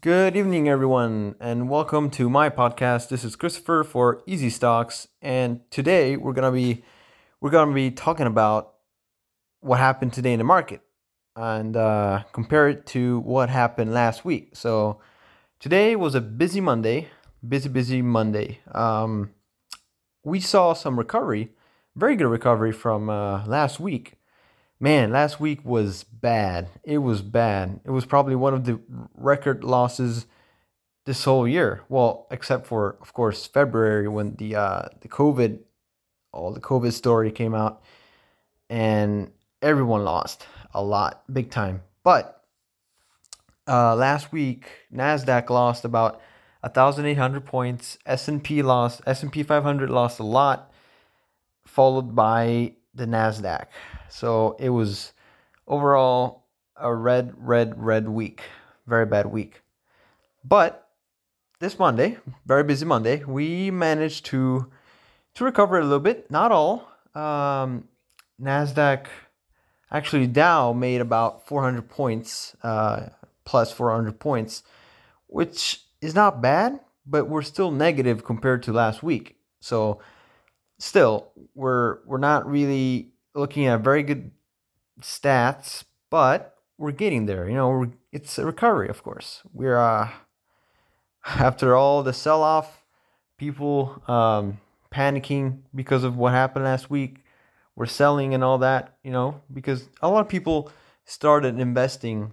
Good evening, everyone, and welcome to my podcast. This is Christopher for Easy Stocks, and today we're gonna be we're gonna be talking about what happened today in the market and uh, compare it to what happened last week. So today was a busy Monday, busy busy Monday. Um, we saw some recovery, very good recovery from uh, last week man, last week was bad. It was bad. It was probably one of the record losses this whole year. Well, except for of course February when the uh, the COVID, all the COVID story came out, and everyone lost a lot, big time. But uh, last week Nasdaq lost about thousand eight hundred points. S and P lost. S and P five hundred lost a lot, followed by the Nasdaq. So it was overall a red, red, red week. Very bad week. But this Monday, very busy Monday, we managed to to recover a little bit. Not all. Um, Nasdaq, actually Dow made about 400 points, uh, plus 400 points, which is not bad, but we're still negative compared to last week. So still, we're we're not really looking at very good stats, but we're getting there. You know, it's a recovery, of course. We're uh, after all the sell-off, people um, panicking because of what happened last week. We're selling and all that, you know, because a lot of people started investing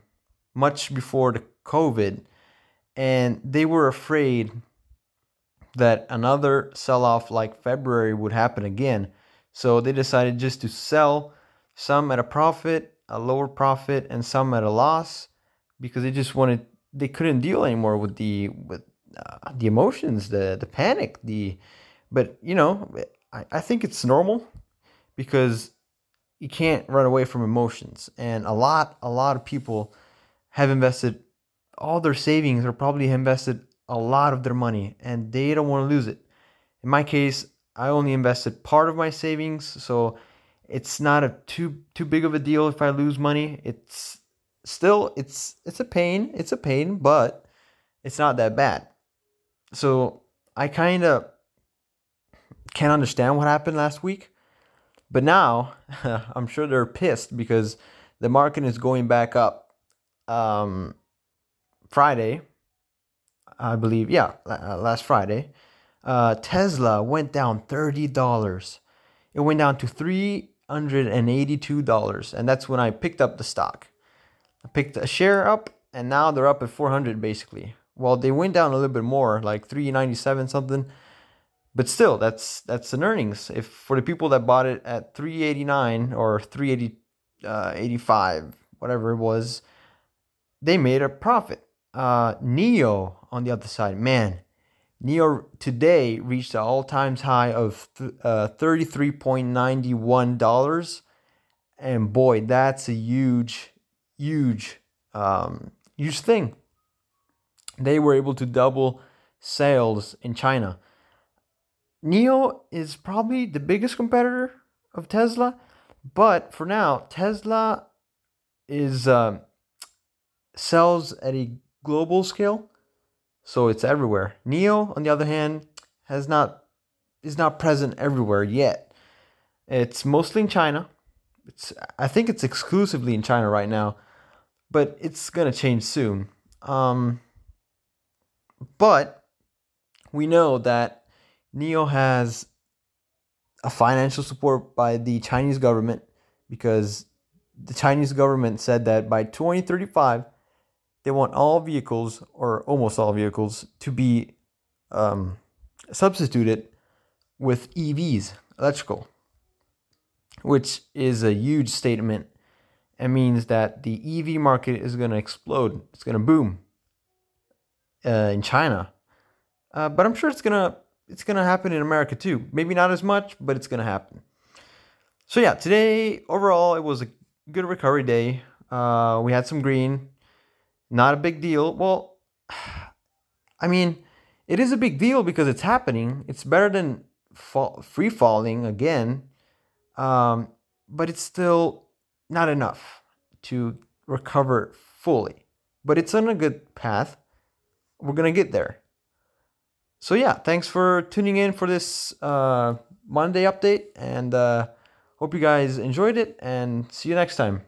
much before the COVID, and they were afraid that another sell-off like February would happen again so they decided just to sell some at a profit, a lower profit, and some at a loss because they just wanted they couldn't deal anymore with the with uh, the emotions, the the panic, the but you know I, I think it's normal because you can't run away from emotions. And a lot a lot of people have invested all their savings or probably invested a lot of their money and they don't want to lose it. In my case I only invested part of my savings, so it's not a too too big of a deal if I lose money. It's still it's it's a pain. It's a pain, but it's not that bad. So I kind of can't understand what happened last week, but now I'm sure they're pissed because the market is going back up. Um, Friday, I believe, yeah, last Friday uh, Tesla went down $30. It went down to $382. And that's when I picked up the stock. I picked a share up, and now they're up at 400 basically. Well, they went down a little bit more, like 397 something. But still, that's that's an earnings. If for the people that bought it at 389 or 385, uh, whatever it was, they made a profit. Uh, NIO on the other side, man, NIO today reached an all-time high of uh, $33.91 and boy that's a huge huge um, huge thing. They were able to double sales in china. NIO is probably the biggest competitor of tesla but for now tesla is uh, sells at a global scale so it's everywhere. NIO, on the other hand, has not is not present everywhere yet. It's mostly in China. It's I think it's exclusively in China right now, but it's gonna change soon. Um, but we know that NIO has a financial support by the Chinese government because the Chinese government said that by 2035 they want all vehicles or almost all vehicles to be um, substituted with EVs, electrical, which is a huge statement. and means that the EV market is going to explode. It's going to boom uh, in China, uh, but I'm sure it's gonna it's gonna happen in America too. Maybe not as much, but it's gonna happen. So yeah, today overall it was a good recovery day. Uh, we had some green. Not a big deal. Well, I mean, it is a big deal because it's happening. It's better than fall, free falling again, um, but it's still not enough to recover fully. But it's on a good path. we're gonna get there. So yeah, thanks for tuning in for this uh, Monday update, and uh, hope you guys enjoyed it. And see you next time.